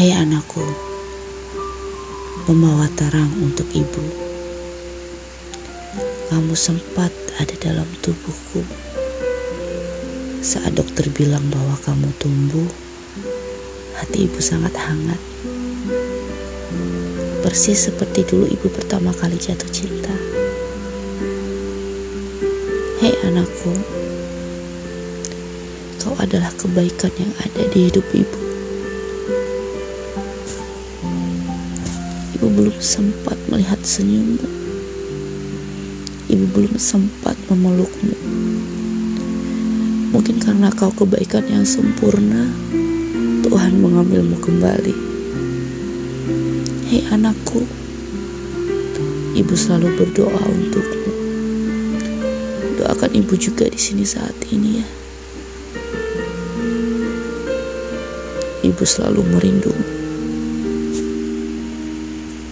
Hei anakku, membawa terang untuk ibu. Kamu sempat ada dalam tubuhku saat dokter bilang bahwa kamu tumbuh. Hati ibu sangat hangat, persis seperti dulu ibu pertama kali jatuh cinta. Hei anakku, kau adalah kebaikan yang ada di hidup ibu. Ibu belum sempat melihat senyummu. Ibu belum sempat memelukmu. Mungkin karena kau kebaikan yang sempurna, Tuhan mengambilmu kembali. Hei anakku, ibu selalu berdoa untukmu. Doakan ibu juga di sini saat ini ya. Ibu selalu merindumu.